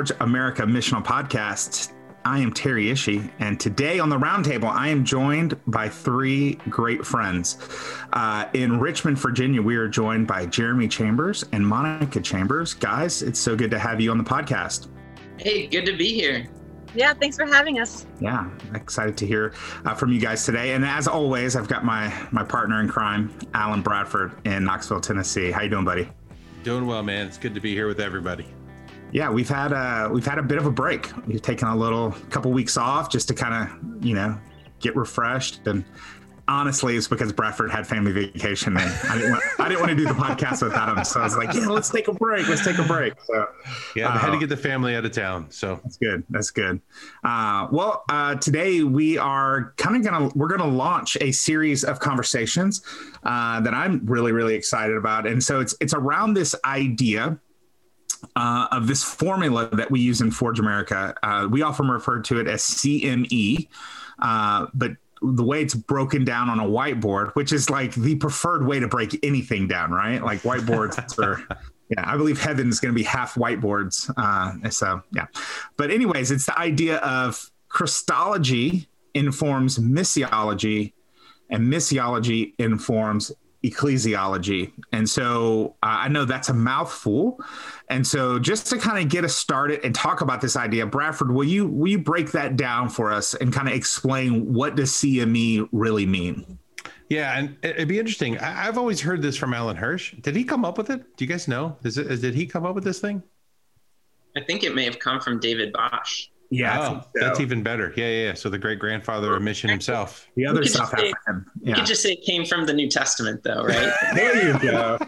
welcome to Forge America Missional Podcast. I am Terry Ishii, and today on the roundtable, I am joined by three great friends. Uh, in Richmond, Virginia, we are joined by Jeremy Chambers and Monica Chambers. Guys, it's so good to have you on the podcast. Hey, good to be here. Yeah, thanks for having us. Yeah, excited to hear uh, from you guys today. And as always, I've got my my partner in crime, Alan Bradford in Knoxville, Tennessee. How you doing, buddy? Doing well, man. It's good to be here with everybody. Yeah, we've had a we've had a bit of a break. We've taken a little couple weeks off just to kind of you know get refreshed and honestly, it's because Bradford had family vacation and I didn't want, I didn't want to do the podcast without him. So I was like, yeah, let's take a break. Let's take a break. So yeah, I uh, had to get the family out of town. So that's good. That's good. Uh, well, uh, today we are kind of gonna we're gonna launch a series of conversations uh, that I'm really really excited about, and so it's it's around this idea. Uh, of this formula that we use in Forge America, uh, we often refer to it as CME, but the way it's broken down on a whiteboard, which is like the preferred way to break anything down, right? Like whiteboards are, yeah, I believe heaven is going to be half whiteboards. Uh, so, yeah. But, anyways, it's the idea of Christology informs missiology, and missiology informs ecclesiology. And so uh, I know that's a mouthful. And so just to kind of get us started and talk about this idea, Bradford, will you will you break that down for us and kind of explain what does CME really mean? Yeah, and it'd be interesting. I've always heard this from Alan Hirsch. Did he come up with it? Do you guys know? Is it is, did he come up with this thing? I think it may have come from David Bosch. Yeah, oh, so. that's even better. Yeah, yeah, yeah. So the great grandfather of mission himself. The other South African. Yeah. You could just say it came from the New Testament, though, right? there you go.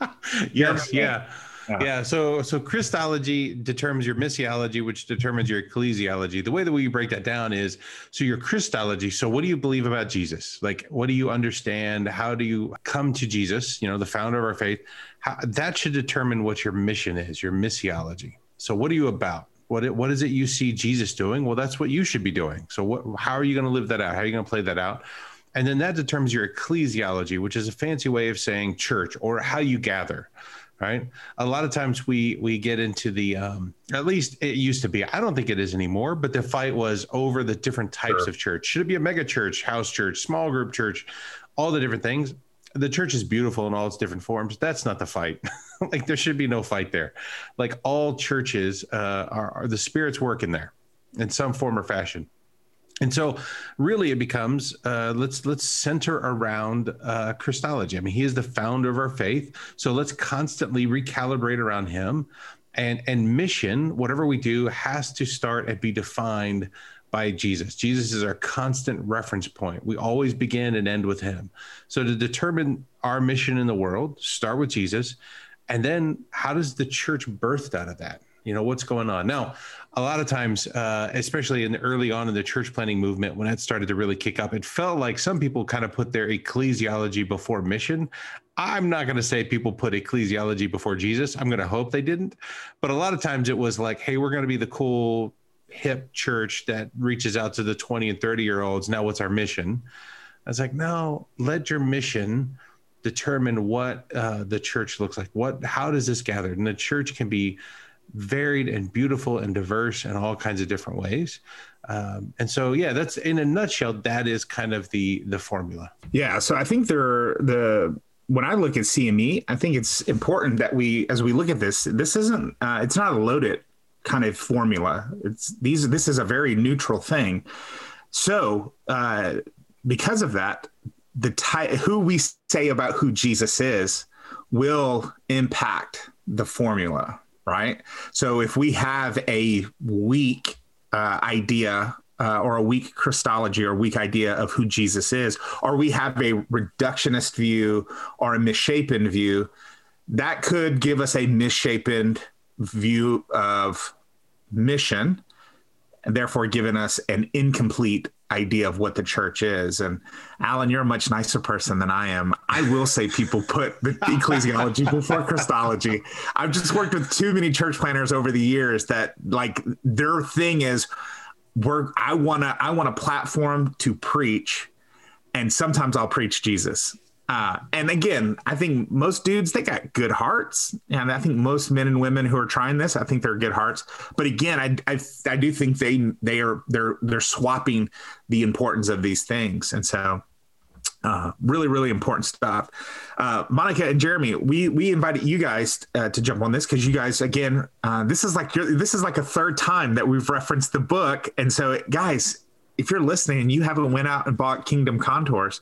yes, yeah. yeah. Yeah. So so Christology determines your missiology, which determines your ecclesiology. The way that we break that down is so your Christology. So what do you believe about Jesus? Like what do you understand? How do you come to Jesus? You know, the founder of our faith. How, that should determine what your mission is, your missiology. So what are you about? What it, what is it you see Jesus doing? Well, that's what you should be doing. So what how are you going to live that out? How are you going to play that out? And then that determines your ecclesiology, which is a fancy way of saying church or how you gather right a lot of times we we get into the um at least it used to be i don't think it is anymore but the fight was over the different types sure. of church should it be a mega church house church small group church all the different things the church is beautiful in all its different forms. That's not the fight. like there should be no fight there. Like all churches uh, are, are the Spirit's working there in some form or fashion. And so, really, it becomes uh, let's let's center around uh, Christology. I mean, he is the founder of our faith, so let's constantly recalibrate around him. And and mission, whatever we do, has to start and be defined by Jesus. Jesus is our constant reference point. We always begin and end with him. So to determine our mission in the world, start with Jesus. And then how does the church birthed out of that? You know, what's going on? Now, a lot of times, uh, especially in the early on in the church planting movement, when it started to really kick up, it felt like some people kind of put their ecclesiology before mission. I'm not going to say people put ecclesiology before Jesus. I'm going to hope they didn't. But a lot of times it was like, hey, we're going to be the cool hip church that reaches out to the 20 and 30 year olds. Now, what's our mission? I was like, no, let your mission determine what uh, the church looks like. What, how does this gather? And the church can be varied and beautiful and diverse in all kinds of different ways. Um, and so, yeah, that's in a nutshell. That is kind of the the formula. Yeah. So I think there the when I look at CME, I think it's important that we, as we look at this, this isn't, uh, it's not a loaded kind of formula. It's these. This is a very neutral thing. So uh, because of that, the type who we say about who Jesus is will impact the formula, right? So if we have a weak uh, idea uh, or a weak Christology or weak idea of who Jesus is, or we have a reductionist view or a misshapen view, that could give us a misshapen view of mission and therefore given us an incomplete idea of what the church is. And Alan, you're a much nicer person than I am. I will say people put the ecclesiology before Christology. I've just worked with too many church planters over the years that like their thing is we're I wanna I want a platform to preach and sometimes I'll preach Jesus Uh, and again, I think most dudes they got good hearts, and I think most men and women who are trying this, I think they're good hearts. But again, I, I, I do think they they are they're they're swapping the importance of these things, and so uh, really, really important stuff. Uh, Monica and Jeremy, we we invited you guys uh, to jump on this because you guys, again, uh, this is like your, this is like a third time that we've referenced the book, and so guys, if you're listening and you haven't went out and bought Kingdom Contours,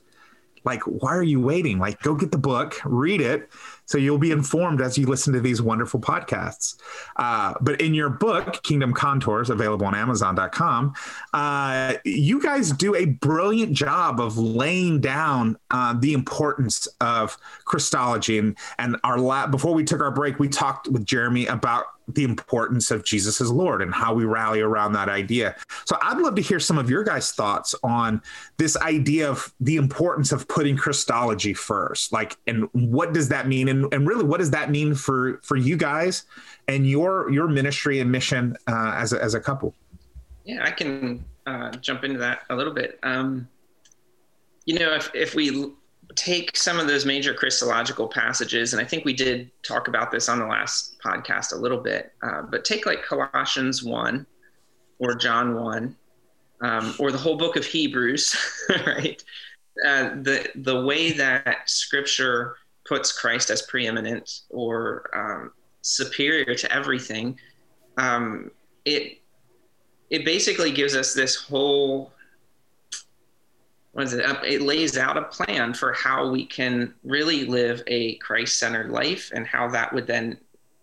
like why are you waiting? Like go get the book, read it, so you'll be informed as you listen to these wonderful podcasts. Uh, but in your book, Kingdom Contours, available on Amazon.com, uh, you guys do a brilliant job of laying down uh, the importance of Christology. And, and our lab, before we took our break, we talked with Jeremy about the importance of Jesus as Lord and how we rally around that idea. So I'd love to hear some of your guys' thoughts on this idea of the importance of putting Christology first. Like, and what does that mean? And, and really, what does that mean for for you guys and your your ministry and mission uh, as a, as a couple? Yeah, I can uh, jump into that a little bit. Um, you know, if if we take some of those major Christological passages, and I think we did talk about this on the last podcast a little bit, uh, but take like Colossians 1 or John 1 um, or the whole book of Hebrews, right? Uh, the, the way that scripture puts Christ as preeminent or um, superior to everything, um, it, it basically gives us this whole what is it? It lays out a plan for how we can really live a Christ-centered life, and how that would then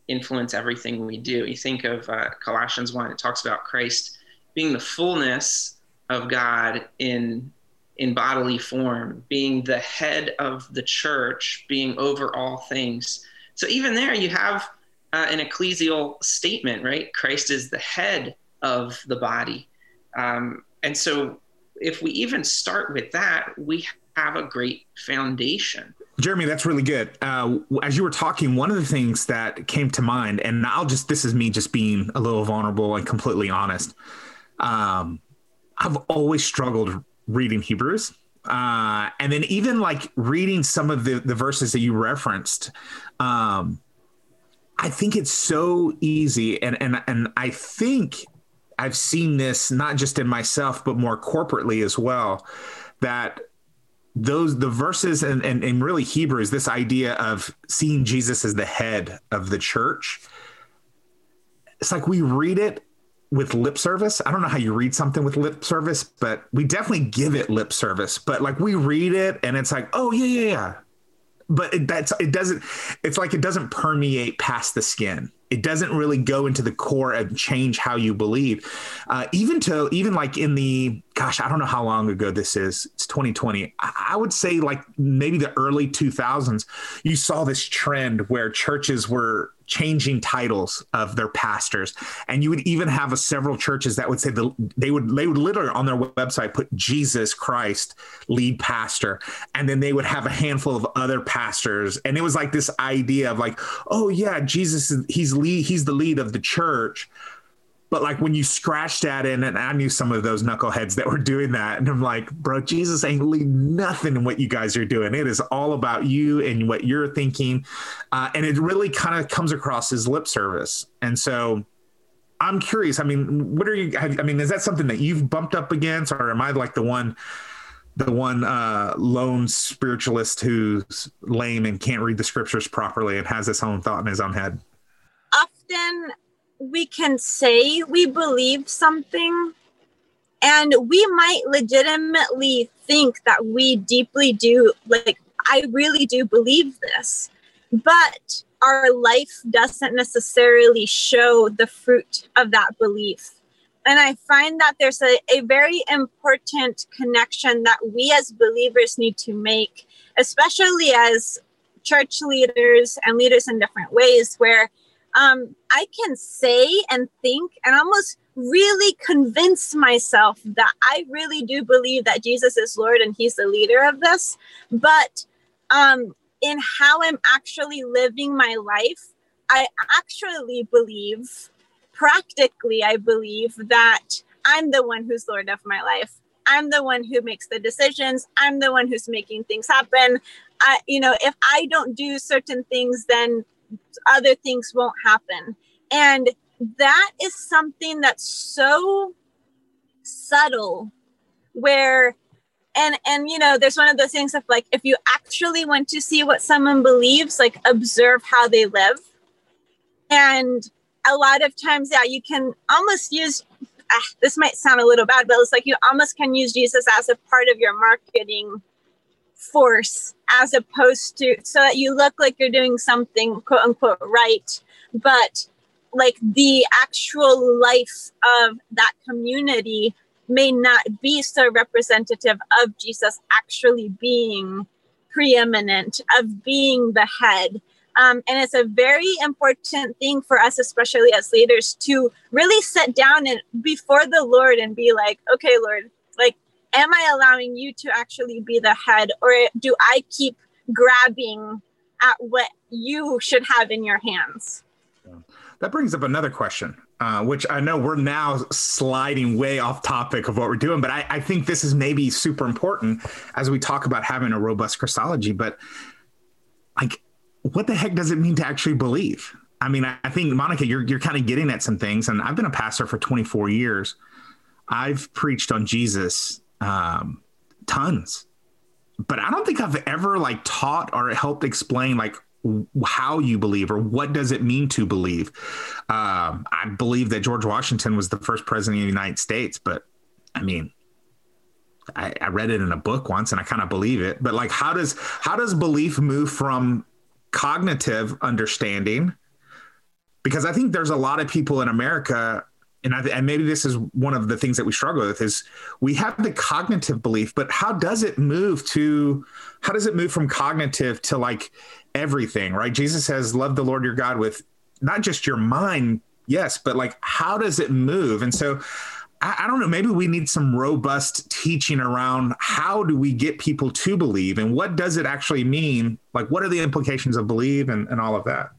influence everything we do. You think of uh, Colossians one; it talks about Christ being the fullness of God in in bodily form, being the head of the church, being over all things. So even there, you have uh, an ecclesial statement, right? Christ is the head of the body, um, and so if we even start with that, we have a great foundation. Jeremy, that's really good. Uh, as you were talking, one of the things that came to mind, and I'll just, this is me just being a little vulnerable and completely honest. Um, I've always struggled reading Hebrews. Uh, and then even like reading some of the, the verses that you referenced, um, I think it's so easy. And, and, and I think I've seen this not just in myself, but more corporately as well, that those the verses and, and, and really Hebrews, this idea of seeing Jesus as the head of the church. It's like we read it with lip service. I don't know how you read something with lip service, but we definitely give it lip service. But like we read it and it's like, oh yeah, yeah, yeah. But it, that's it doesn't. It's like it doesn't permeate past the skin it doesn't really go into the core and change how you believe. Uh, even to even like in the gosh i don't know how long ago this is. It's 2020 I, would say like maybe the early 2000s you saw this trend where churches were changing titles of their pastors. And you would even have a, several churches that would say the, they would they would literally on their website put jesus christ lead pastor. And then they would have a handful of other pastors. And it was like this idea of like oh yeah jesus he's lead he's the lead of the church but like when you scratched at in, and I knew some of those knuckleheads that were doing that, and I'm like, bro, Jesus ain't lead nothing in what you guys are doing. It is all about you and what you're thinking, uh, and it really kind of comes across as lip service. And so, I'm curious. I mean, what are you? Have, I mean, is that something that you've bumped up against, or am I like the one? the one uh, lone spiritualist who's lame and can't read the scriptures properly and has his own thought in his own head? Often we can say we believe something and we might legitimately think that we deeply do like i really do believe this but our life doesn't necessarily show the fruit of that belief. And i find that there's a, a very important connection that we as believers need to make especially as church leaders and leaders in different ways where um, I can say and think and almost really convince myself that I really do believe that Jesus is Lord and He's the leader of this. But um, in how I'm actually living my life, I actually believe, practically, I believe that I'm the one who's Lord of my life. I'm the one who makes the decisions. I'm the one who's making things happen. I, you know, if I don't do certain things, then other things won't happen. And that is something that's so subtle where and and you know there's one of those things of like if you actually want to see what someone believes like observe how they live and a lot of times yeah you can almost use ah, this might sound a little bad but it's like you almost can use jesus as a part of your marketing force as opposed to so that you look like you're doing something quote unquote right but like the actual life of that community may not be so representative of Jesus actually being preeminent, of being the head. Um, and it's a very important thing for us, especially as leaders, to really sit down and before the Lord and be like, okay, Lord, like, am I allowing you to actually be the head, or do I keep grabbing at what you should have in your hands? That brings up another question, uh, which I know we're now sliding way off topic of what we're doing, but I, I think this is maybe super important as we talk about having a robust Christology. But like, what the heck does it mean to actually believe? I mean, I think Monica, you're you're kind of getting at some things, and I've been a pastor for 24 years. I've preached on Jesus um, tons, but I don't think I've ever like taught or helped explain like how you believe or what does it mean to believe. Um, I believe that George Washington was the first president of the United States, but I mean, I, I read it in a book once and I kind of believe it. But like, how does how does belief move from cognitive understanding? Because I think there's a lot of people in America and, I, and maybe this is one of the things that we struggle with is we have the cognitive belief but how does it move to how does it move from cognitive to like everything right? Jesus says love the lord your god with not just your mind yes but like how does it move? And so I, don't know maybe we need some robust teaching around how do we get people to believe and what does it actually mean? Like what are the implications of believe and, and all of that?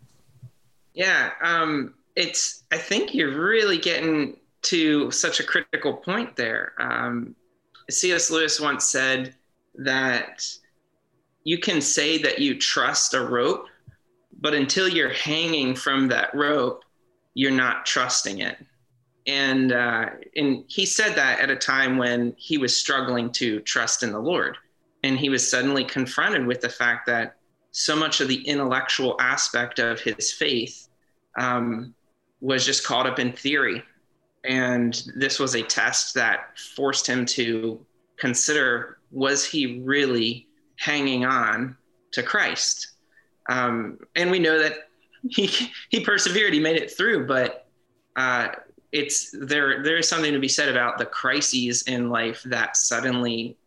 Yeah um it's I think you're really getting to such a critical point there. Um, C.S. Lewis once said that you can say that you trust a rope, but until you're hanging from that rope, you're not trusting it. And uh, and he said that at a time when he was struggling to trust in the Lord, and he was suddenly confronted with the fact that so much of the intellectual aspect of his faith um, was just caught up in theory. And this was a test that forced him to consider was he really hanging on to Christ? Um, and we know that he, he persevered, he made it through, but uh, it's there, there is something to be said about the crises in life that suddenly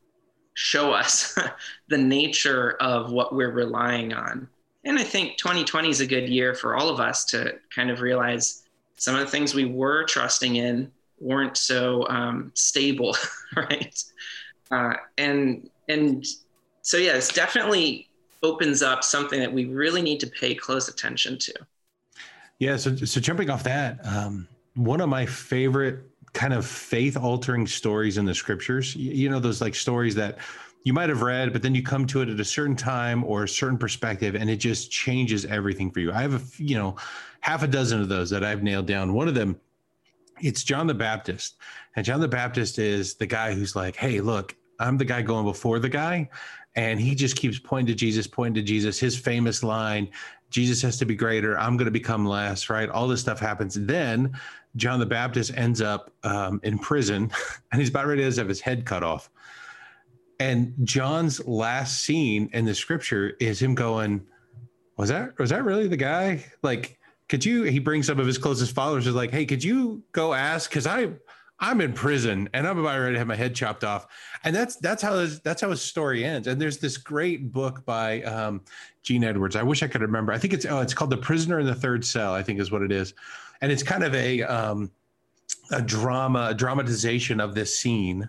show us the nature of what we're relying on. And I think 2020 is a good year for all of us to kind of realize some of the things we were trusting in weren't so um, stable, right? Uh, and and so yeah, it's definitely opens up something that we really need to pay close attention to. Yeah. So so jumping off that, um, one of my favorite kind of faith altering stories in the scriptures. You know those like stories that you might have read, but then you come to it at a certain time or a certain perspective, and it just changes everything for you. I have a you know half a dozen of those that I've nailed down. One of them, it's John the Baptist, and John the Baptist is the guy who's like, "Hey, look, I'm the guy going before the guy," and he just keeps pointing to Jesus, pointing to Jesus. His famous line, "Jesus has to be greater. I'm going to become less." Right? All this stuff happens. Then John the Baptist ends up um, in prison, and he's about ready to have his head cut off and John's last scene in the scripture is him going, Was that was that really the guy? Like, could you he brings some of his closest followers is like, hey, could you go ask? Cause I I'm in prison and I'm about ready to have my head chopped off. And that's that's how his that's how his story ends. And there's this great book by um, Gene Edwards. I wish I could remember. I think it's oh, it's called The Prisoner in the Third Cell, I think is what it is. And it's kind of a um, a drama, a dramatization of this scene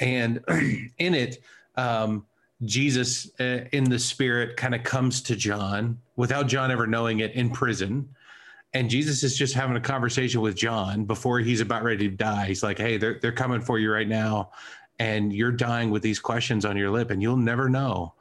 and in it, um, Jesus uh, in the spirit kind of comes to John without John ever knowing it in prison. And Jesus is just having a conversation with John before he's about ready to die. He's like, Hey, they're, they're coming for you right now. And you're dying with these questions on your lip, and you'll never know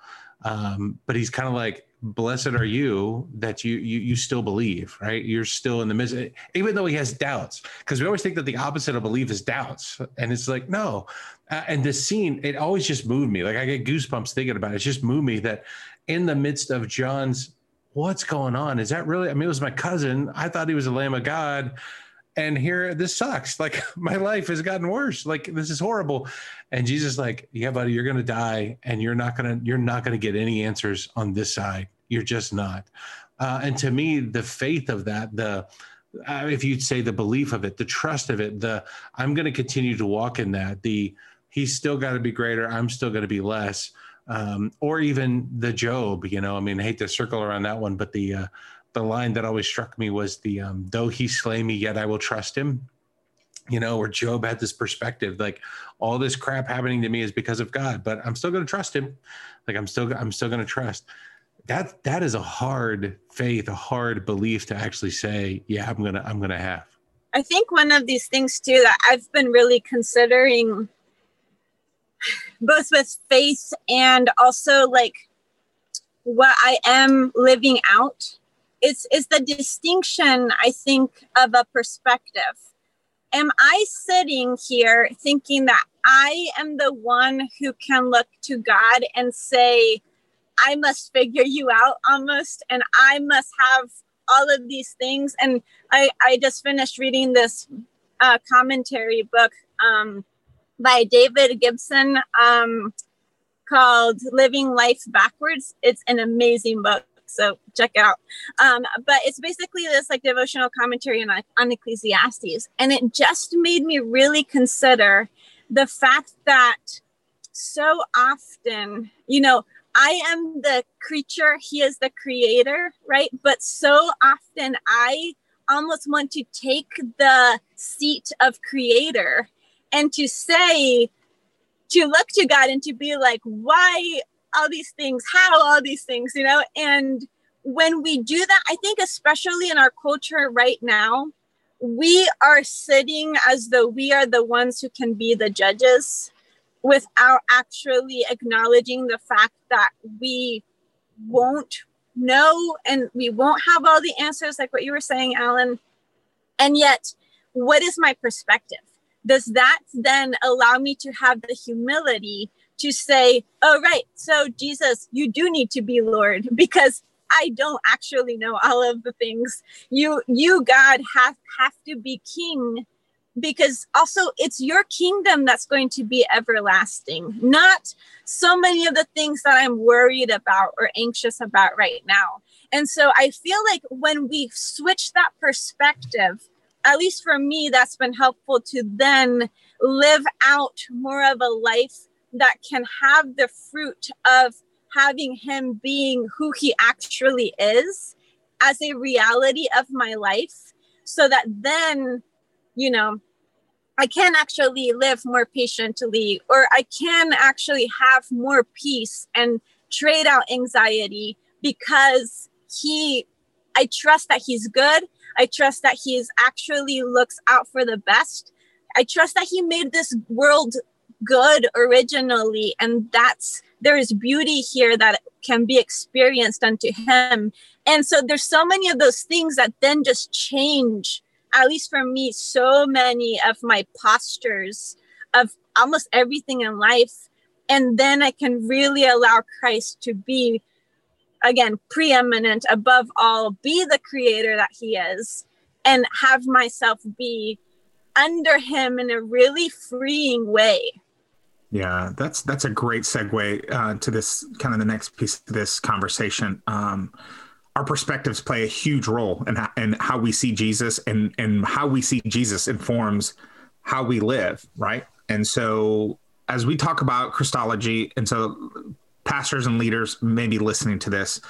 Um, but he's kind of like, blessed are you that you, you you still believe, right? You're still in the midst, even though he has doubts, because we always think that the opposite of belief is doubts, and it's like no. Uh, and this scene, it always just moved me. Like I get goosebumps thinking about it. It just moved me that in the midst of John's, what's going on? Is that really? I mean, it was my cousin. I thought he was a Lamb of God. And here this sucks. Like my life has gotten worse. Like this is horrible. And jesus like yeah buddy you're gonna die and you're not gonna you're not gonna get any answers on this side. You're just not. Uh, and to me the faith of that the uh, if you'd say the belief of it the trust of it the i'm going to continue to walk in that the he's still got to be greater. I'm still going to be less um, or even the job you know i mean I hate to circle around that one but the uh, the line that always struck me was the um, though he slay me yet i will trust him. You know where job had this perspective like all this crap happening to me is because of god but i'm still going to trust him. Like i'm still i'm still going to trust. That that is a hard faith a hard belief to actually say yeah i'm gonna i'm gonna have. I think one of these things too that i've been really considering both with faith and also like what i am living out it's is the distinction i think of a perspective. Am i sitting here thinking that i am the one who can look to god and say i must figure you out almost and i must have all of these things? And i i just finished reading this uh, commentary book um, by david gibson um, called living life backwards it's an amazing book so check it out. Um, but it's basically this like devotional commentary on, on Ecclesiastes. And it just made me really consider the fact that so often, you know, I am the creature, he is the creator, right? But so often I almost want to take the seat of creator and to say, to look to God and to be like, why all these things, how all these things, you know? And when we do that, I think, especially in our culture right now, we are sitting as though we are the ones who can be the judges without actually acknowledging the fact that we won't know and we won't have all the answers, like what you were saying, Alan. And yet, what is my perspective? Does that then allow me to have the humility to say, oh, right, so Jesus, you do need to be Lord because I don't actually know all of the things. You, you, God, have have to be King because also it's your kingdom that's going to be everlasting, not so many of the things that I'm worried about or anxious about right now. And so I feel like when we switch that perspective, at least for me, that's been helpful to then live out more of a life that can have the fruit of having him being who he actually is as a reality of my life so that then you know i can actually live more patiently or i can actually have more peace and trade out anxiety because he i trust that he's good i trust that he is actually looks out for the best. I trust that he made this world good originally and that's there is beauty here that can be experienced unto him. And so there's so many of those things that then just change at least for me so many of my postures of almost everything in life. And then i can really allow christ to be again preeminent above all be the creator that he is and have myself be under him in a really freeing way yeah, that's that's a great segue uh, to this kind of the next piece of this conversation. Um, our perspectives play a huge role in, in how we see Jesus, and and how we see Jesus informs how we live, right? And so, as we talk about Christology, and so pastors and leaders may be listening to this,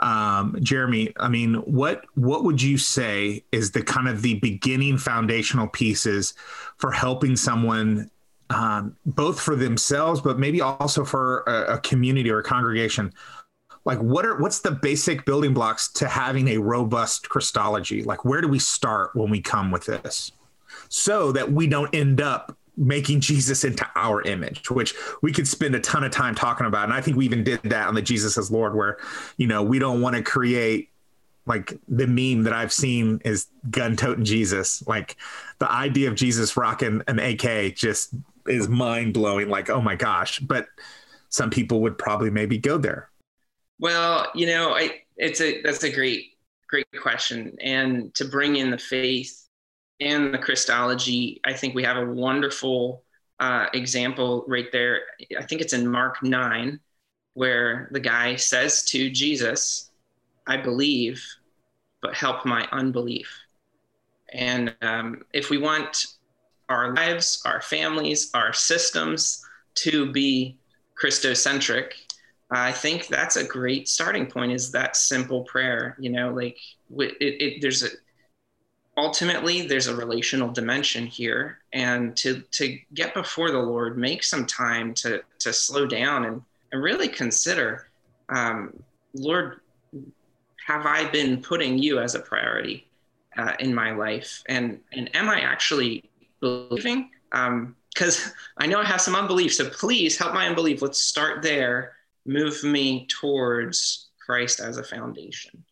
um, Jeremy, I mean, what what would you say is the kind of the beginning foundational pieces for helping someone um, both for themselves, but maybe also for a, a community or a congregation. Like, what are what's the basic building blocks to having a robust Christology? Like, where do we start when we come with this, so that we don't end up making Jesus into our image, which we could spend a ton of time talking about. And I think we even did that on the Jesus as Lord, where, you know, we don't want to create like the meme that I've seen is gun toting Jesus. Like the idea of Jesus rocking an AK just is mind blowing. Like, oh my gosh. But some people would probably maybe go there. Well, you know, I it's a that's a great great question, and to bring in the faith and the Christology, I think we have a wonderful uh, example right there. I think it's in Mark nine, where the guy says to Jesus, "I believe, but help my unbelief." And um, if we want our lives, our families, our systems to be Christocentric, I think that's a great starting point. Is that simple prayer? You know, like it, it, there's a ultimately there's a relational dimension here, and to to get before the Lord, make some time to to slow down and and really consider, um, Lord, have I been putting you as a priority uh, in my life, and and am I actually believing? Um, because I know I have some unbelief. So please help my unbelief. Let's start there. Move me towards Christ as a foundation.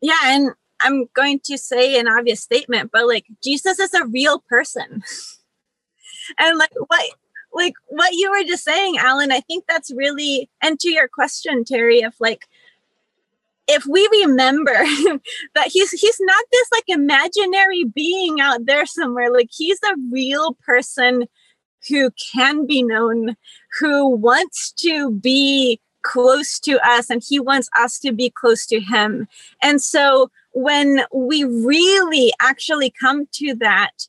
Yeah and i'm going to say an obvious statement but like jesus is a real person. And like what like what you were just saying alan i think that's really and to your question terry if like if we remember that he's he's not this like imaginary being out there somewhere. Like he's a real person who can be known who wants to be close to us and he wants us to be close to him. And so when we really actually come to that,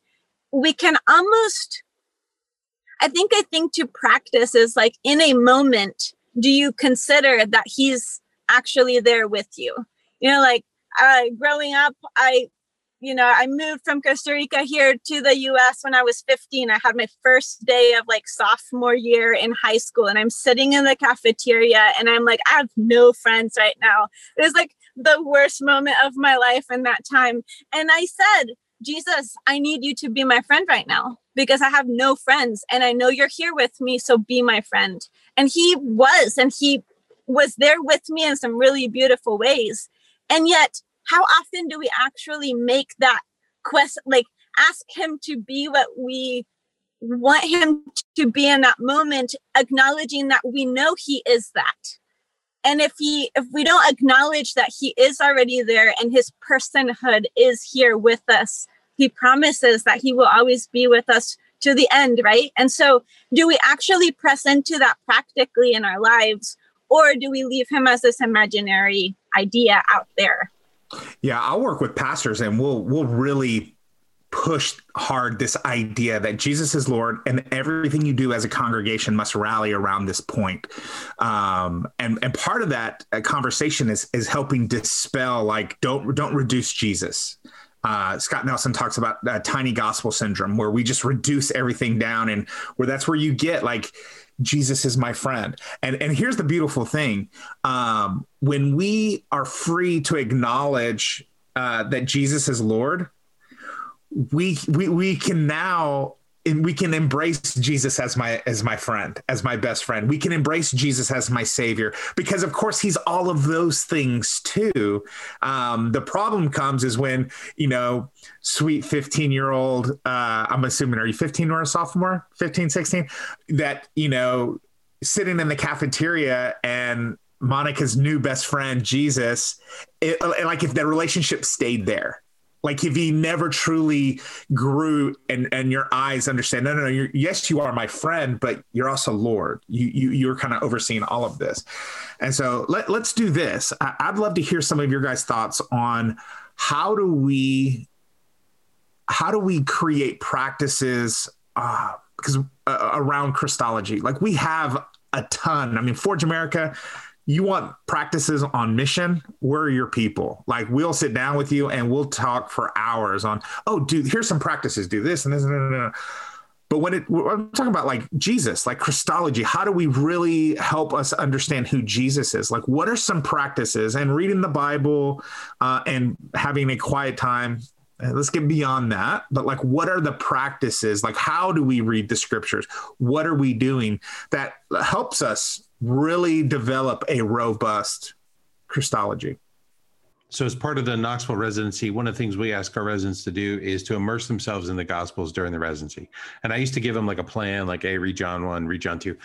we can almost I think, I think to practice is like in a moment, do you consider that he's actually there with you? You know, like uh, growing up, I you know, I moved from Costa Rica here to the US when I was 15. I had my first day of like sophomore year in high school, and I'm sitting in the cafeteria and I'm like, I have no friends right now. It was like the worst moment of my life in that time. And I said, Jesus, I need you to be my friend right now because I have no friends and I know you're here with me. So be my friend. And he was, and he was there with me in some really beautiful ways. And yet, how often do we actually make that quest like ask him to be what we want him to be in that moment acknowledging that we know he is that? And if he if we don't acknowledge that he is already there and his personhood is here with us he promises that he will always be with us to the end right? And so do we actually press into that practically in our lives or do we leave him as this imaginary idea out there yeah, I'll work with pastors and we'll we'll really push hard this idea that Jesus is Lord and everything you do as a congregation must rally around this point. Um, and and part of that uh, conversation is is helping dispel like don't don't reduce Jesus. Uh, Scott Nelson talks about uh, tiny gospel syndrome, where we just reduce everything down, and where that's where you get like Jesus is my friend. And and here's the beautiful thing: um, when we are free to acknowledge uh, that Jesus is Lord, we we we can now we can embrace Jesus as my as my friend, as my best friend. We can embrace Jesus as my savior because, of course, he's all of those things too. Um, the problem comes is when you know, sweet fifteen year old. Uh, I'm assuming, are you 15 or a sophomore? 15, 16? That you know, sitting in the cafeteria and Monica's new best friend Jesus, it, like if the relationship stayed there like if he never truly grew and and your eyes understand no no no yes you are my friend but you're also lord. You, you you're kind of overseeing all of this. And so let, let's do this. I, i'd love to hear some of your guys thoughts on how do we how do we create practices uh, because uh, around christology? Like we have a ton. I mean forge america you want practices on mission? We're your people? Like we'll sit down with you and we'll talk for hours on oh dude here's some practices. Do this and this and that but when it i'm talking about like jesus like christology how do we really help us understand who jesus is? Like what are some practices? And reading the bible uh, and having a quiet time Uh, let's get beyond that but like what are the practices like how do we read the scriptures what are we doing that helps us really develop a robust Christology. So, as part of the Knoxville residency, one of the things we ask our residents to do is to immerse themselves in the Gospels during the residency. And I used to give them like a plan, like, hey, read John 1, read John 2.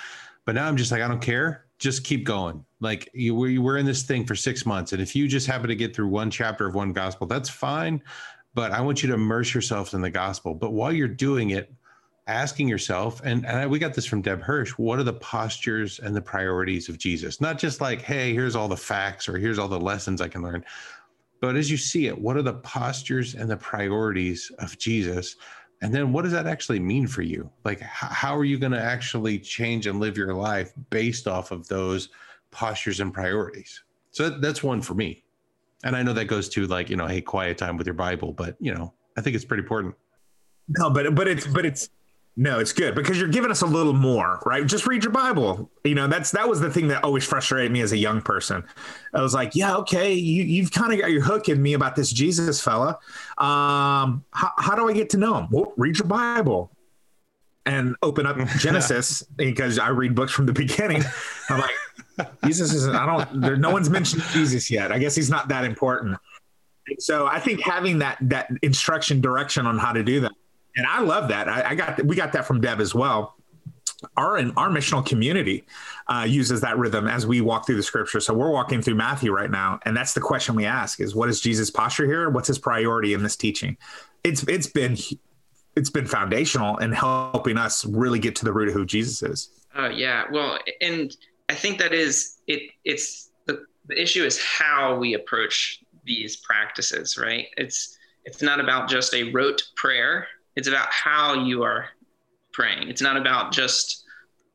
But now I'm just like, I don't care. Just keep going. Like, you, we're in this thing for six months. And if you just happen to get through one chapter of one Gospel, that's fine. But I want you to immerse yourself in the Gospel. But while you're doing it, asking yourself, and, and we got this from Deb Hirsch, what are the postures and the priorities of Jesus? Not just like, hey, here's all the facts or here's all the lessons I can learn. But as you see it, what are the postures and the priorities of Jesus? And then what does that actually mean for you? Like, how are you going to actually change and live your life based off of those postures and priorities? So that's one for me. And I know that goes to like, you know, hey, quiet time with your Bible, but you know, I think it's pretty important. No, but but it's but it's no, it's good because you're giving us a little more, right? Just read your Bible. You know, that's that was the thing that always frustrated me as a young person. I was like, yeah, okay, you you've kind of got your hook in me about this Jesus fella. Um, how, how do I get to know him? Well, read your Bible and open up Genesis because I read books from the beginning. I'm like, Jesus isn't. I don't. There, no one's mentioned Jesus yet. I guess he's not that important. So I think having that that instruction direction on how to do that and I love that. I, I got we got that from Deb as well. Our our missional community uh, uses that rhythm as we walk through the scripture. So we're walking through Matthew right now, and that's the question we ask: is what is Jesus' posture here? What's his priority in this teaching? It's it's been it's been foundational in helping us really get to the root of who Jesus is. Uh, yeah, well, and I think that is it. It's the the issue is how we approach these practices, right? It's it's not about just a rote prayer it's about how you are praying. It's not about just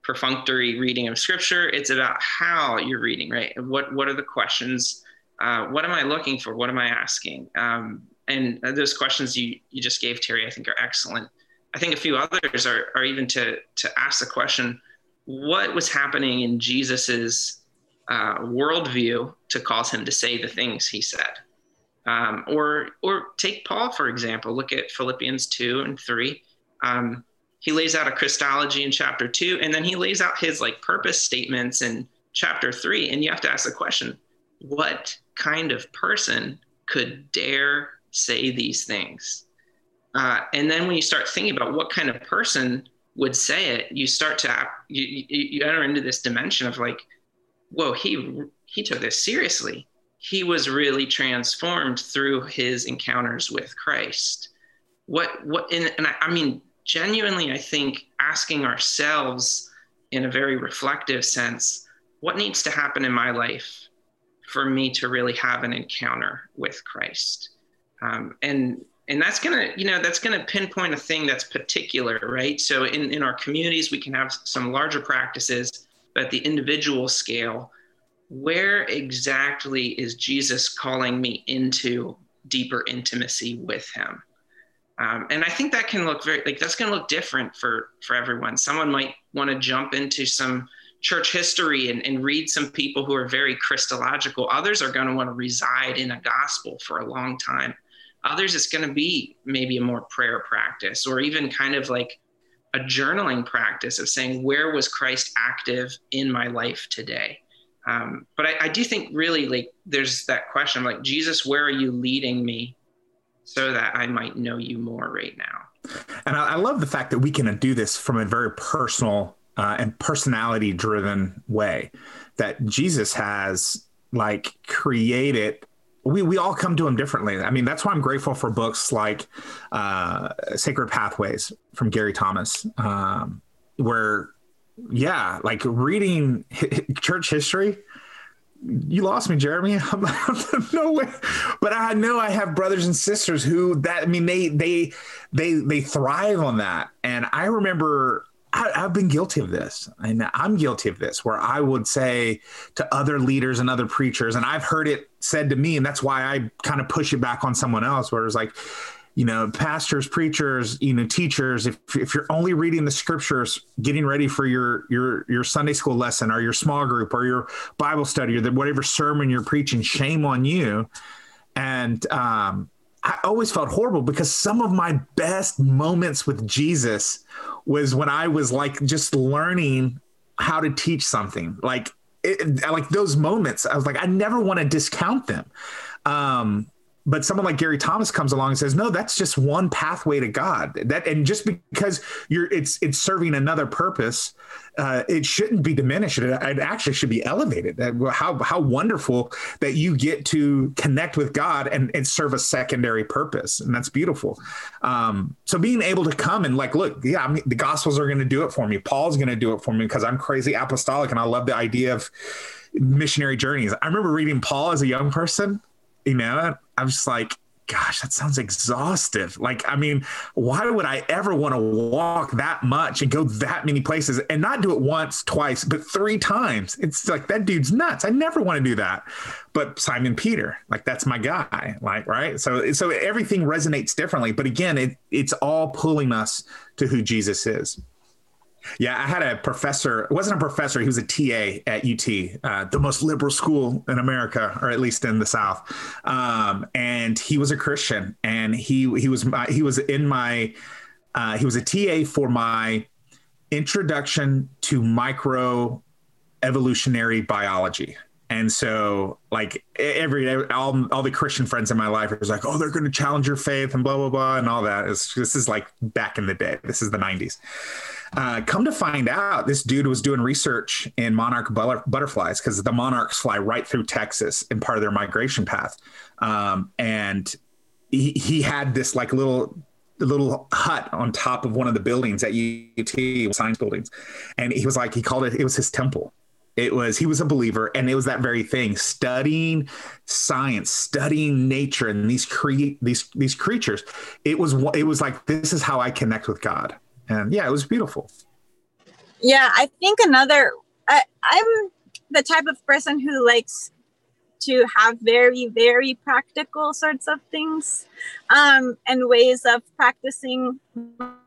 perfunctory reading of scripture. It's about how you're reading, right? What what are the questions? Uh, what am I looking for? What am I asking? Um, and those questions you you just gave Terry, I think, are excellent. I think a few others are are even to to ask the question, what was happening in Jesus's uh, worldview to cause him to say the things he said? Um, or or take Paul for example. Look at Philippians two and three. Um, he lays out a Christology in chapter two, and then he lays out his like purpose statements in chapter three. And you have to ask the question, what kind of person could dare say these things? Uh, and then when you start thinking about what kind of person would say it, you start to you, you, enter into this dimension of like, whoa, he he took this seriously. He was really transformed through his encounters with Christ. What what and, and I, I mean genuinely, I think asking ourselves in a very reflective sense, what needs to happen in my life for me to really have an encounter with Christ? Um, and and that's gonna you know that's gonna pinpoint a thing that's particular right so in, in our communities we can have some larger practices but the individual scale where exactly is jesus calling me into deeper intimacy with him um, and I think that can look very like that's going to look different for for everyone. Someone might want to jump into some church history and, and read some people who are very Christological. Others are going to want to reside in a gospel for a long time. Others, it's going to be maybe a more prayer practice or even kind of like a journaling practice of saying, where was Christ active in my life today? Um, but I, I do think really like there's that question like, Jesus, where are you leading me so that I might know you more right now. And I, I love the fact that we can do this from a very personal uh, and personality driven way that Jesus has like created we, we all come to him differently. I mean, that's why I'm grateful for books like uh, Sacred Pathways from Gary Thomas, um, where, yeah, like reading church history you lost me, Jeremy. no way. But I know I have brothers and sisters who that I mean they they they they thrive on that. And I remember I, have been guilty of this, and I'm guilty of this, where I would say to other leaders and other preachers, and I've heard it said to me, and that's why I kind of push it back on someone else, where it's like, you know, pastors, preachers, you know, teachers, if, if you're only reading the scriptures, getting ready for your your your Sunday school lesson or your small group or your Bible study or the, whatever sermon you're preaching, shame on you. And um, I always felt horrible because some of my best moments with Jesus was when I was like just learning how to teach something. Like it, like those moments, I was like, I never want to discount them. Um, but someone like Gary Thomas comes along and says, "No, that's just one pathway to God." That and just because you're it's it's serving another purpose, uh, it shouldn't be diminished. It, it actually should be elevated. How how wonderful that you get to connect with God and, and serve a secondary purpose, and that's beautiful. Um, so being able to come and like, look, yeah, I mean, the Gospels are going to do it for me. Paul's going to do it for me because I'm crazy apostolic, and I love the idea of missionary journeys. I remember reading Paul as a young person you know, I'm just like, gosh, that sounds exhaustive. Like, I mean, why would I ever want to walk that much and go that many places and not do it once, twice, but three times? It's like that dude's nuts. I never want to do that. But Simon Peter, like that's my guy. Like, right. So so everything resonates differently. But again, it it's all pulling us to who Jesus is. Yeah, I had a professor. It wasn't a professor. He was a TA at UT, uh, the most liberal school in America, or at least in the South. Um, and he was a Christian, and he he was my, he was in my uh, he was a TA for my introduction to micro evolutionary biology. And so, like every all, all the Christian friends in my life was like, "Oh, they're going to challenge your faith and blah blah blah and all that." It's, this is like back in the day. This is the '90s. Uh, come to find out, this dude was doing research in monarch butterflies because the monarchs fly right through Texas in part of their migration path. Um, and he, he had this like little little hut on top of one of the buildings at UT science buildings, and he was like he called it it was his temple. It was he was a believer, and it was that very thing: studying science, studying nature, and these create these these creatures. It was it was like this is how I connect with God and yeah, it was beautiful. Yeah, I think another. I, I'm the type of person who likes to have very very practical sorts of things um, and ways of practicing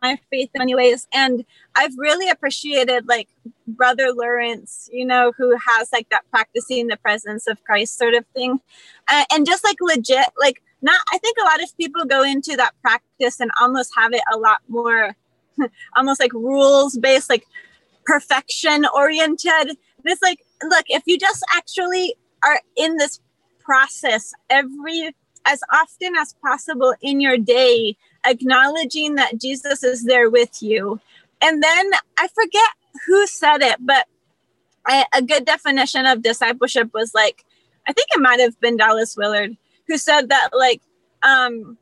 my faith in many ways and i've really appreciated like brother lawrence you know who has like that practicing the presence of christ sort of thing uh, and just like legit like not i think a lot of people go into that practice and almost have it a lot more almost like rules based like perfection oriented this like look if you just actually are in this process every as often as possible in your day acknowledging that jesus is there with you. And then i forget who said it but I, a good definition of discipleship was like i think it might have been dallas willard who said that like um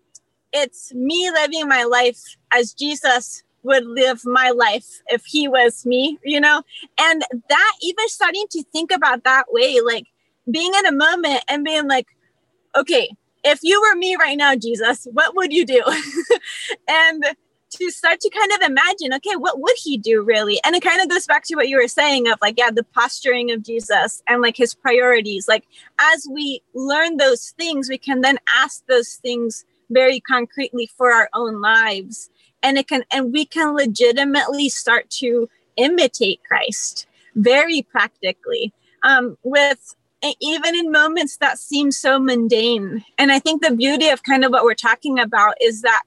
it's me living my life as jesus would live my life if he was me you know and that even starting to think about that way like being in a moment and being like, okay, if you were me right now, Jesus, what would you do? and to start to kind of imagine, okay, what would he do really? And it kind of goes back to what you were saying of like, yeah, the posturing of Jesus and like his priorities. Like, as we learn those things, we can then ask those things very concretely for our own lives. And it can, and we can legitimately start to imitate Christ very practically um, with even in moments that seem so mundane. And I think the beauty of kind of what we're talking about is that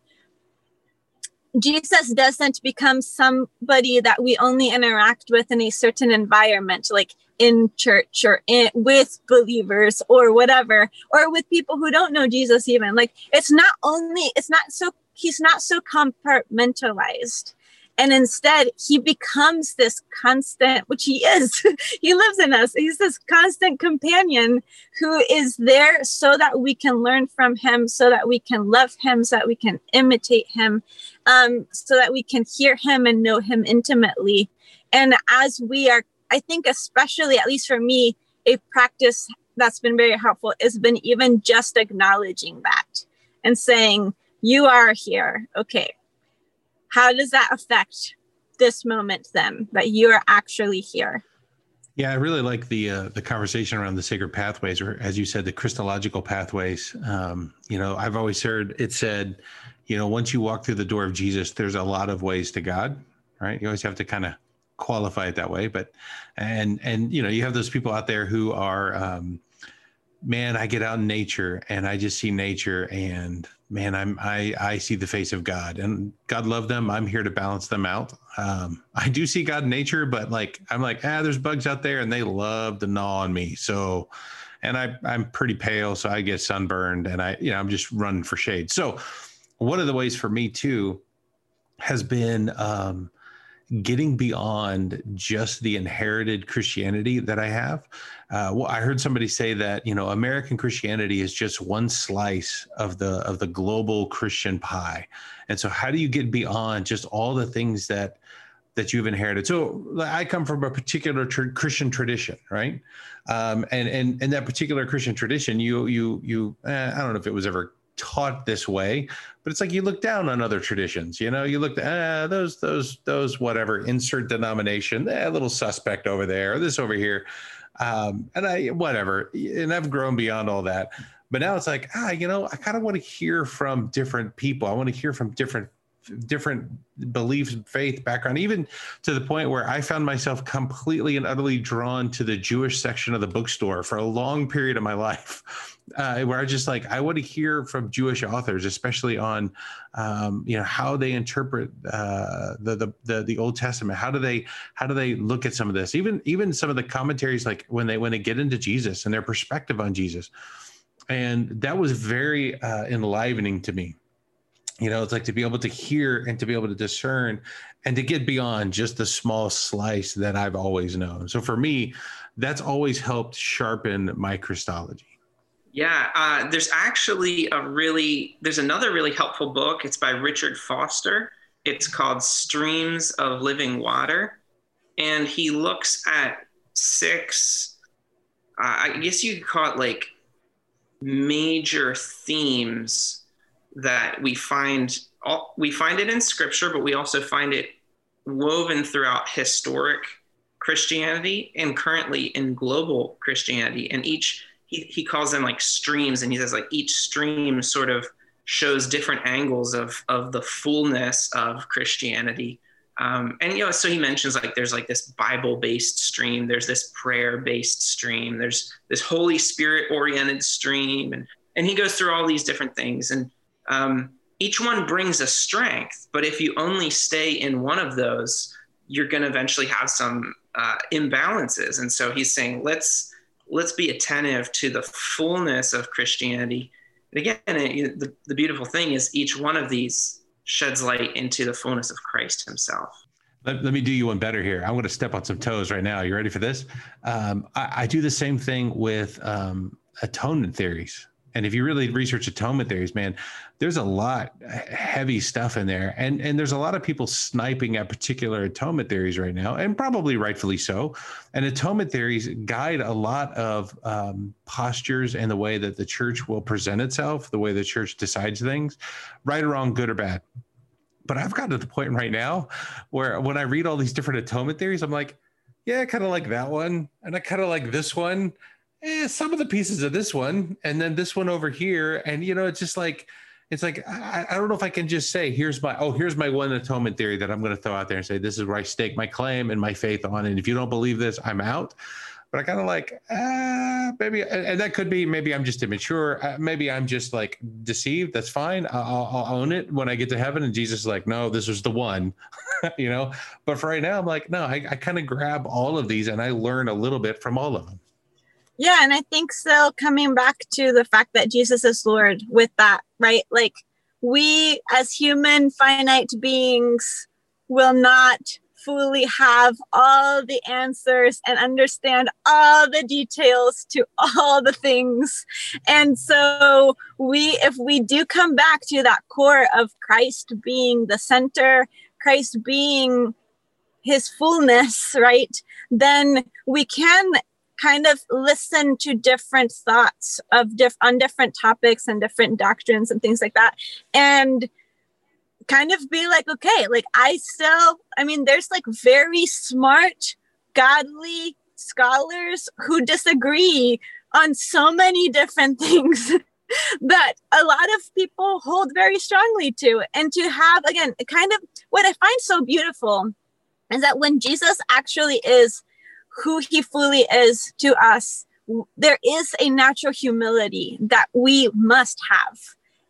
Jesus doesn't become somebody that we only interact with in a certain environment, like in church or in, with believers or whatever, or with people who don't know Jesus, even. Like it's not only, it's not so, he's not so compartmentalized. And instead, he becomes this constant, which he is. he lives in us. He's this constant companion who is there so that we can learn from him, so that we can love him, so that we can imitate him, um, so that we can hear him and know him intimately. And as we are, I think, especially, at least for me, a practice that's been very helpful has been even just acknowledging that and saying, You are here. Okay how does that affect this moment then that you are actually here? Yeah, I really like the uh, the conversation around the sacred pathways, or as you said, the Christological pathways. Um, you know, I've always heard it said, you know, once you walk through the door of Jesus, there's a lot of ways to God. Right? You always have to kind of qualify it that way, but and and you know, you have those people out there who are, um, man, I get out in nature and I just see nature and man, I'm I I see the face of God, and God love them. I'm here to balance them out. Um, I do see God in nature, but like I'm like, ah, there's bugs out there, and they love to gnaw on me. So, and I I'm pretty pale, so I get sunburned, and I you know I'm just running for shade. So, one of the ways for me too has been um, getting beyond just the inherited Christianity that I have. Uh, well, I heard somebody say that you know American Christianity is just one slice of the of the global Christian pie, and so how do you get beyond just all the things that that you've inherited? So I come from a particular tr- Christian tradition, right? Um, and and and that particular Christian tradition, you you you eh, I don't know if it was ever taught this way but it's like you look down on other traditions you know you look ah those those those whatever insert denomination eh, a little suspect over there this over here um, and i whatever and i've grown beyond all that but now it's like ah you know i kind of want to hear from different people i want to hear from different different beliefs, faith background, even to the point where I found myself completely and utterly drawn to the Jewish section of the bookstore for a long period of my life, uh, where I just like I want to hear from Jewish authors, especially on, um, you know, how they interpret uh, the, the the the Old Testament. How do they how do they look at some of this? Even even some of the commentaries, like when they when they get into Jesus and their perspective on Jesus, and that was very uh, enlivening to me you know it's like to be able to hear and to be able to discern and to get beyond just the small slice that i've always known so for me that's always helped sharpen my christology yeah uh, there's actually a really there's another really helpful book. It's by richard foster. It's called streams of living water. And he looks at six uh, i guess you could call it like major themes that we find all, we find it in scripture, but we also find it woven throughout historic Christianity and currently in global Christianity. And each, he, calls them like streams, and he says like each stream sort of shows different angles of, of the fullness of Christianity. Um, and, you know, so he mentions like there's like this Bible based stream, there's this prayer based stream, there's this Holy Spirit oriented stream. And, and he goes through all these different things. And um, each one brings a strength. But if you only stay in one of those, you're going to eventually have some uh, imbalances. And so he's saying, let's let's be attentive to the fullness of Christianity. And again, it, the, the beautiful thing is each one of these sheds light into the fullness of Christ himself. Let, let, me do you one better here. I'm going to step on some toes right now. You ready for this? Um, I, I, do the same thing with um, atonement theories. And if you really research atonement theories, man, there's a lot heavy stuff in there. And and there's a lot of people sniping at particular atonement theories right now, and probably rightfully so. And atonement theories guide a lot of um, postures and the way that the church will present itself, the way the church decides things, right or wrong, good or bad. But I've gotten to the point right now where when I read all these different atonement theories, I'm like, yeah, I kind of like that one, and I kind of like this one eh, some of the pieces of this one and then this one over here. And, you know, it's just like, it's like, I, I don't know if I can just say, here's my, oh, here's my one atonement theory that I'm going to throw out there and say, this is where I stake my claim and my faith on. And if you don't believe this, I'm out. But I kind of like, ah, maybe, and that could be, maybe I'm just immature. Uh, maybe I'm just like deceived. That's fine. I'll, I'll own it when I get to heaven. And Jesus is like, no, this was the one, you know? But for right now, I'm like, no, I, I kind of grab all of these and I learn a little bit from all of them. Yeah, and I think so coming back to the fact that Jesus is Lord with that, right? Like we as human finite beings will not fully have all the answers and understand all the details to all the things. And so we if we do come back to that core of Christ being the center, Christ being his fullness, right? Then we can kind of listen to different thoughts of diff- on different topics and different doctrines and things like that. And kind of be like okay like i still i mean there's like very smart godly scholars who disagree on so many different things that a lot of people hold very strongly to. And to have again kind of what i find so beautiful is that when jesus actually is who he fully is to us, there is a natural humility that we must have.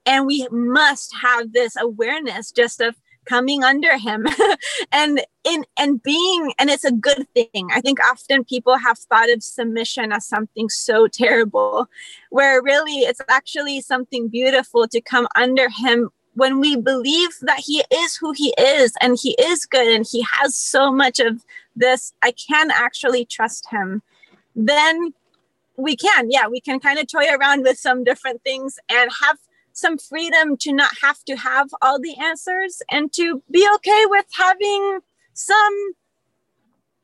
And we must have this awareness just of coming under him and in and being and it's a good thing i think often people have thought of submission as something so terrible where really it's actually something beautiful to come under him when we believe that he is who he is and he is good and he has so much of this, I can actually trust him, then we can, yeah, we can kind of toy around with some different things and have some freedom to not have to have all the answers and to be okay with having some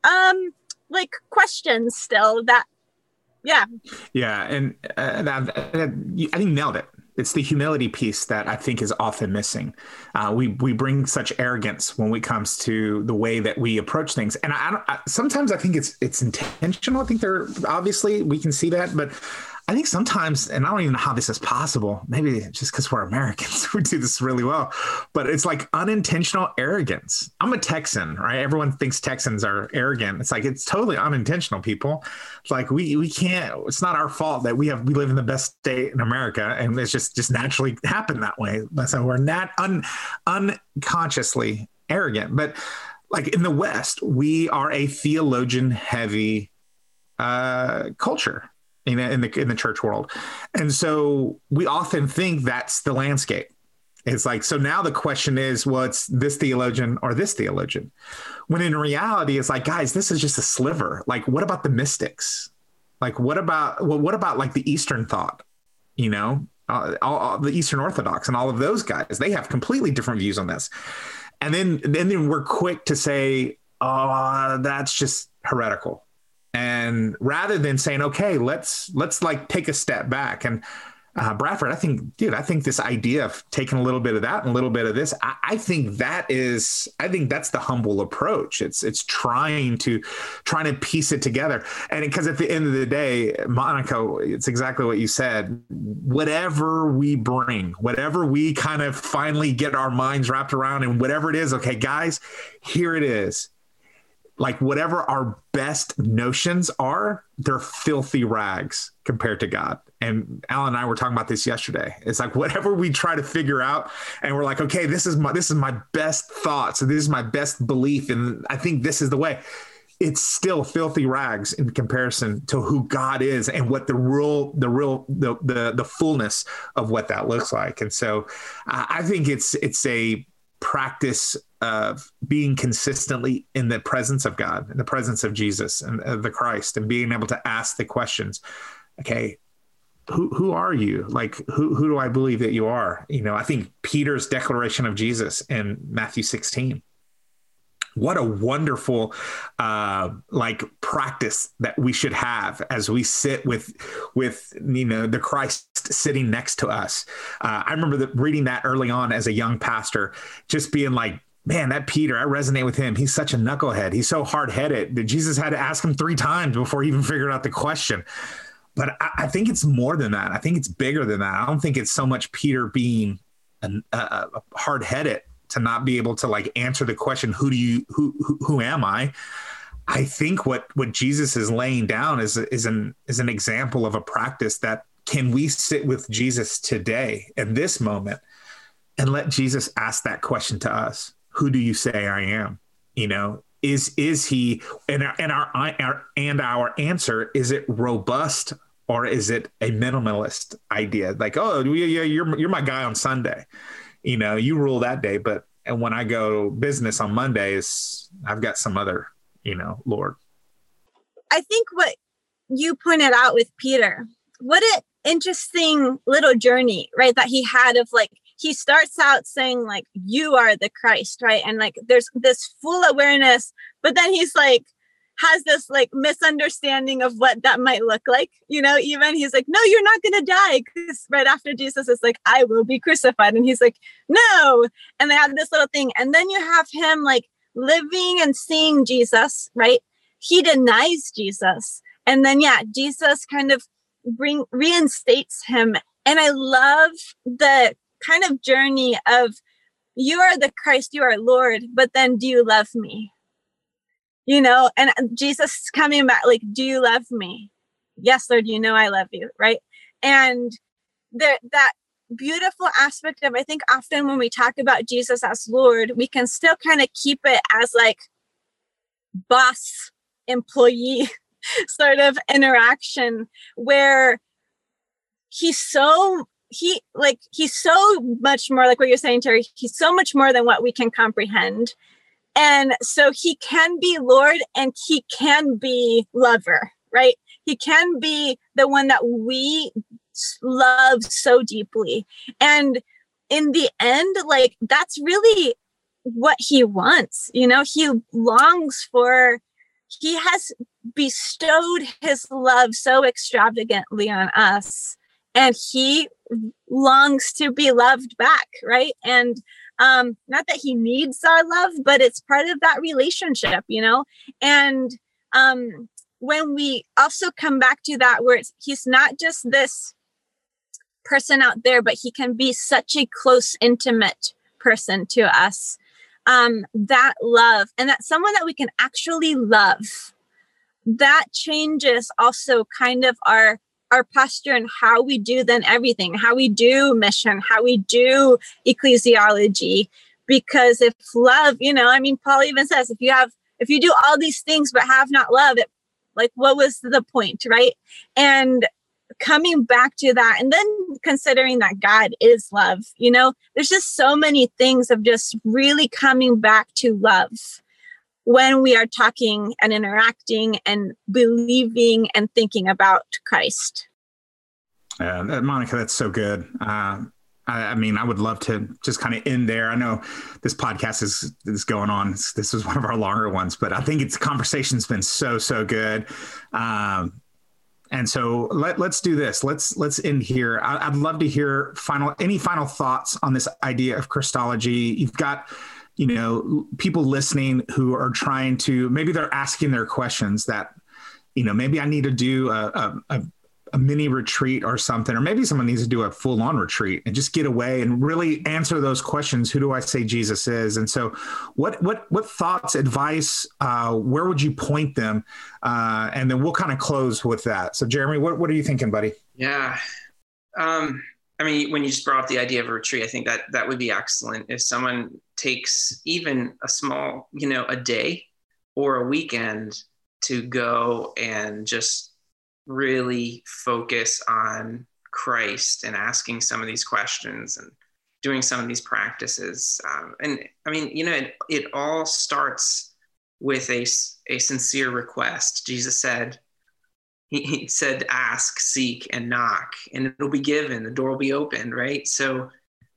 um like questions still that yeah. Yeah and uh, that, that, i think nailed it it's the humility piece that I think is often missing. Uh, we we bring such arrogance when it comes to the way that we approach things, and I, I sometimes I think it's it's intentional. I think they're obviously we can see that, but I think sometimes, and I don't even know how this is possible. Maybe just because we're Americans, we do this really well. But it's like unintentional arrogance. I'm a Texan, right? Everyone thinks Texans are arrogant. It's like it's totally unintentional, people. It's like we we can't. It's not our fault that we have we live in the best state in America, and it's just just naturally happened that way. So we're not un unconsciously arrogant, but like in the West, we are a theologian heavy uh, culture in, in the in the church world, and so we often think that's the landscape. It's like so now the question is, well, it's this theologian or this theologian, when in reality it's like, guys, this is just a sliver. Like, what about the mystics? Like, what about well, what about like the Eastern thought? You know, uh, all, all, the Eastern Orthodox and all of those guys, they have completely different views on this. And then then we're quick to say, oh, that's just heretical and rather than saying okay let's let's like take a step back and uh, Bradford, I think, dude, I think this idea of taking a little bit of that and a little bit of this, I, I, think that is, I think that's the humble approach. It's it's trying to trying to piece it together, and because at the end of the day, Monica, it's exactly what you said. Whatever we bring, whatever we kind of finally get our minds wrapped around, and whatever it is, okay, guys, here it is like whatever our best notions are, they're filthy rags compared to God. And Alan and I were talking about this yesterday. It's like whatever we try to figure out, and we're like, okay, this is my this is my best thoughts, so this is my best belief, and I think this is the way. It's still filthy rags in comparison to who God is and what the real, the real, the the, the fullness of what that looks like. And so, I think it's it's a practice of being consistently in the presence of God, in the presence of Jesus and uh, the Christ, and being able to ask the questions. Okay, who who are you? Like who who do I believe that you are? You know, I think Peter's declaration of Jesus in Matthew 16 what a wonderful uh, like practice that we should have as we sit with with you know the christ sitting next to us uh, i remember the, reading that early on as a young pastor just being like man that peter i resonate with him. He's such a knucklehead. He's so hard-headed that jesus had to ask him three times before he even figured out the question. But I, I think it's more than that. I think it's bigger than that. I don't think it's so much peter being a, a hard-headed to not be able to like answer the question who do you who who, who am i? I think what what jesus is laying down is is an is an example of a practice that can we sit with jesus today in this moment and let jesus ask that question to us who do you say i am you know is is he and our, and our, our and our answer is it robust or is it a minimalist idea like oh yeah you're you're my guy on sunday you know, you rule that day. But and when I go business on Mondays, I've got some other, you know, Lord. I think what you pointed out with Peter, what an interesting little journey, right? That he had of like he starts out saying like you are the Christ, right? And like there's this full awareness, but then he's like has this like misunderstanding of what that might look like. You know, even he's like, no, you're not going to die. Because right after Jesus is like, I will be crucified. And he's like, no. And they have this little thing. And then you have him like living and seeing Jesus, right? He denies Jesus. And then, yeah, Jesus kind of bring reinstates him. And I love the kind of journey of you are the Christ, you are Lord, but then do you love me? you know, and uh, Jesus coming back, like, do you love me? Yes, Lord, you know I love you, right? And there that beautiful aspect of I think often when we talk about Jesus as Lord, we can still kind of keep it as like boss employee sort of interaction where he's so he like he's so much more like what you're saying terry he's so much more than what we can comprehend and so he can be Lord and he can be lover, right? He can be the one that we love so deeply. And in the end, like that's really what he wants. You know, he longs for, he has bestowed his love so extravagantly on us. And he longs to be loved back, right? And um not that he needs our love but it's part of that relationship you know and um when we also come back to that where he's not just this person out there but he can be such a close intimate person to us um that love and that someone that we can actually love that changes also kind of our our posture and how we do then everything, how we do mission, how we do ecclesiology. Because if love, you know, I mean, Paul even says, if you have, if you do all these things but have not love, it, like, what was the point, right? And coming back to that, and then considering that God is love, you know, there's just so many things of just really coming back to love when we are talking and interacting and believing and thinking about Christ. Yeah, Monica, that's so good. Uh, I, I, mean, I would love to just kind of end there. I know this podcast is is going on. This is one of our longer ones, but I think its conversation's been so so good. Um, And so let, let's do this. Let's let's end here. I, would love to hear final any final thoughts on this idea of Christology. You've got you know people listening who are trying to maybe they're asking their questions that you know maybe I need to do a, a, a a mini retreat or something, or maybe someone needs to do a full on retreat and just get away and really answer those questions. Who do I say Jesus is? And so, what what what thoughts, advice? Uh, where would you point them? Uh, and then we'll kind of close with that. So, Jeremy, what what are you thinking, buddy? Yeah, um, I mean, when you just brought up the idea of a retreat, I think that that would be excellent if someone takes even a small, you know, a day or a weekend to go and just really focus on Christ and asking some of these questions and doing some of these practices. Um, and I mean, you know, it, it all starts with a, a sincere request. Jesus said, he, he said, ask, seek, and knock, and it'll be given. The door will be opened, right? So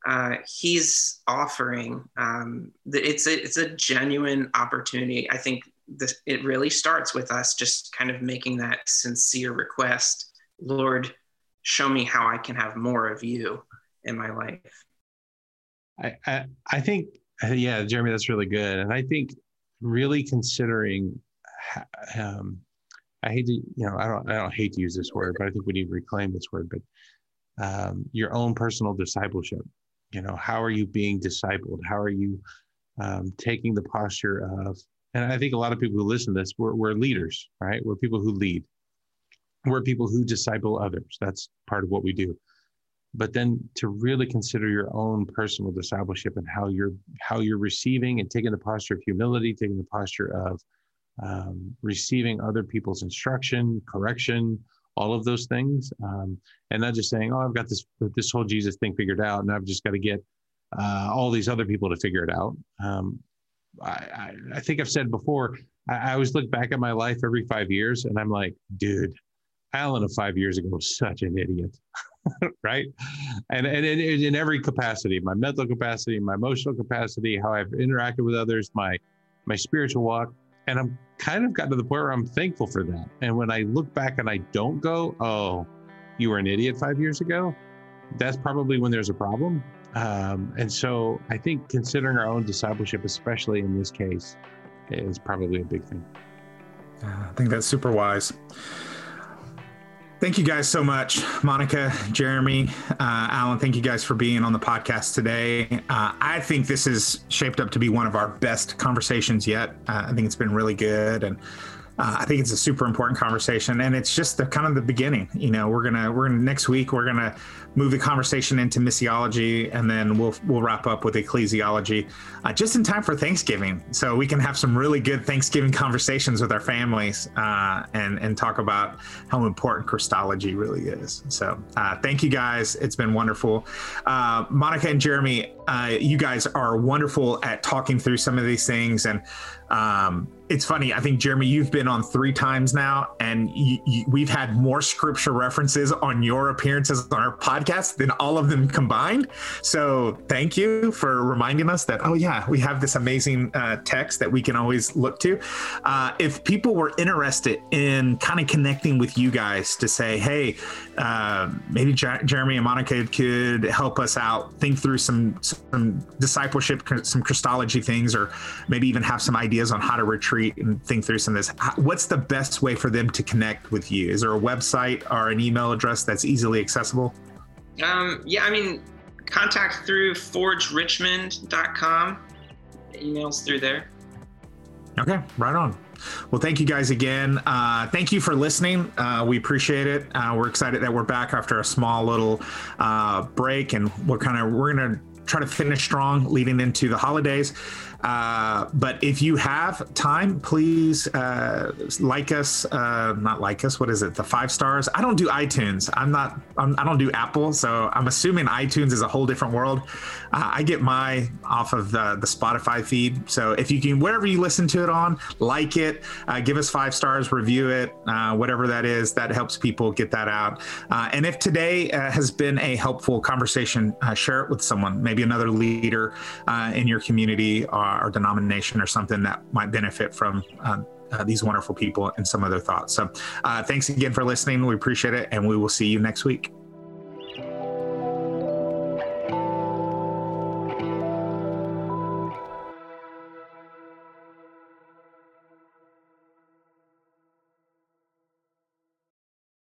uh, he's offering um, the, it's a, it's a genuine opportunity. I think this, it really starts with us just kind of making that sincere request lord show me how i can have more of you in my life i i, I think yeah jeremy that's really good and i think really considering um, i hate to you know i don't i don't hate to use this word but i think we need to reclaim this word but um, your own personal discipleship you know how are you being discipled how are you um, taking the posture of and I think a lot of people who listen to this, we're, we're leaders, right? We're people who lead. We're people who disciple others. That's part of what we do. But then to really consider your own personal discipleship and how you're how you're receiving and taking the posture of humility, taking the posture of um, receiving other people's instruction, correction, all of those things, um, and not just saying, "Oh, I've got this this whole Jesus thing figured out, and I've just got to get uh, all these other people to figure it out." Um, I, I, think I've said before, I, I always look back at my life every five years and I'm like, dude, Alan of five years ago was such an idiot. right. And, and in, in every capacity, my mental capacity, my emotional capacity, how I've interacted with others, my, my spiritual walk. And I'm kind of gotten to the point where I'm thankful for that. And when I look back and I don't go, oh, you were an idiot five years ago, that's probably when there's a problem. Um, and so I think considering our own discipleship, especially in this case, is probably a big thing. I think that's super wise. Thank you guys so much, Monica, Jeremy, uh, Alan. Thank you guys for being on the podcast today. Uh, I think this is shaped up to be one of our best conversations yet. Uh, I think it's been really good, and uh, I think it's a super important conversation, and it's just the kind of the beginning. You know, we're gonna we're gonna next week we're gonna move the conversation into missiology, and then we'll we'll wrap up with ecclesiology, uh, just in time for Thanksgiving, so we can have some really good Thanksgiving conversations with our families, uh, and and talk about how important Christology really is. So, uh, thank you guys. It's been wonderful. Uh, Monica and Jeremy, uh, you guys are wonderful at talking through some of these things, and um, it's funny. I think Jeremy, you've been on three times now, and you, you, we've had more scripture references on your appearances on our podcast than all of them combined. So thank you for reminding us that. Oh yeah, we have this amazing uh, text that we can always look to. Uh, if people were interested in kind of connecting with you guys to say, hey, uh, maybe J- Jeremy and Monica could help us out, think through some some discipleship, some Christology things, or maybe even have some ideas on how to retreat retreat and think through some of this, what's the best way for them to connect with you? Is there a website or an email address that's easily accessible? Um, yeah, I mean, contact through forgerichmond.com. Emails through there. Okay, right on. Well, thank you guys again. Uh, thank you for listening. Uh, we appreciate it. Uh, we're excited that we're back after a small little uh, break, and we're kind of we're gonna try to finish strong leading into the holidays. Uh, but if you have time, please uh, like us. Uh, not like us. What is it? The five stars. I don't do iTunes. I'm not. I'm, I do not do Apple. So I'm assuming iTunes is a whole different world. Uh, I get my off of the, the Spotify feed. So if you can, wherever you listen to it on, like it, uh, give us five stars, review it, uh, whatever that is. That helps people get that out. and if today has been a helpful conversation, share it with someone, maybe another leader in your community. Or, or denomination or something that might benefit from uh, uh, these wonderful people and some other thoughts. So uh, thanks again for listening. We appreciate it, and we will see you next week.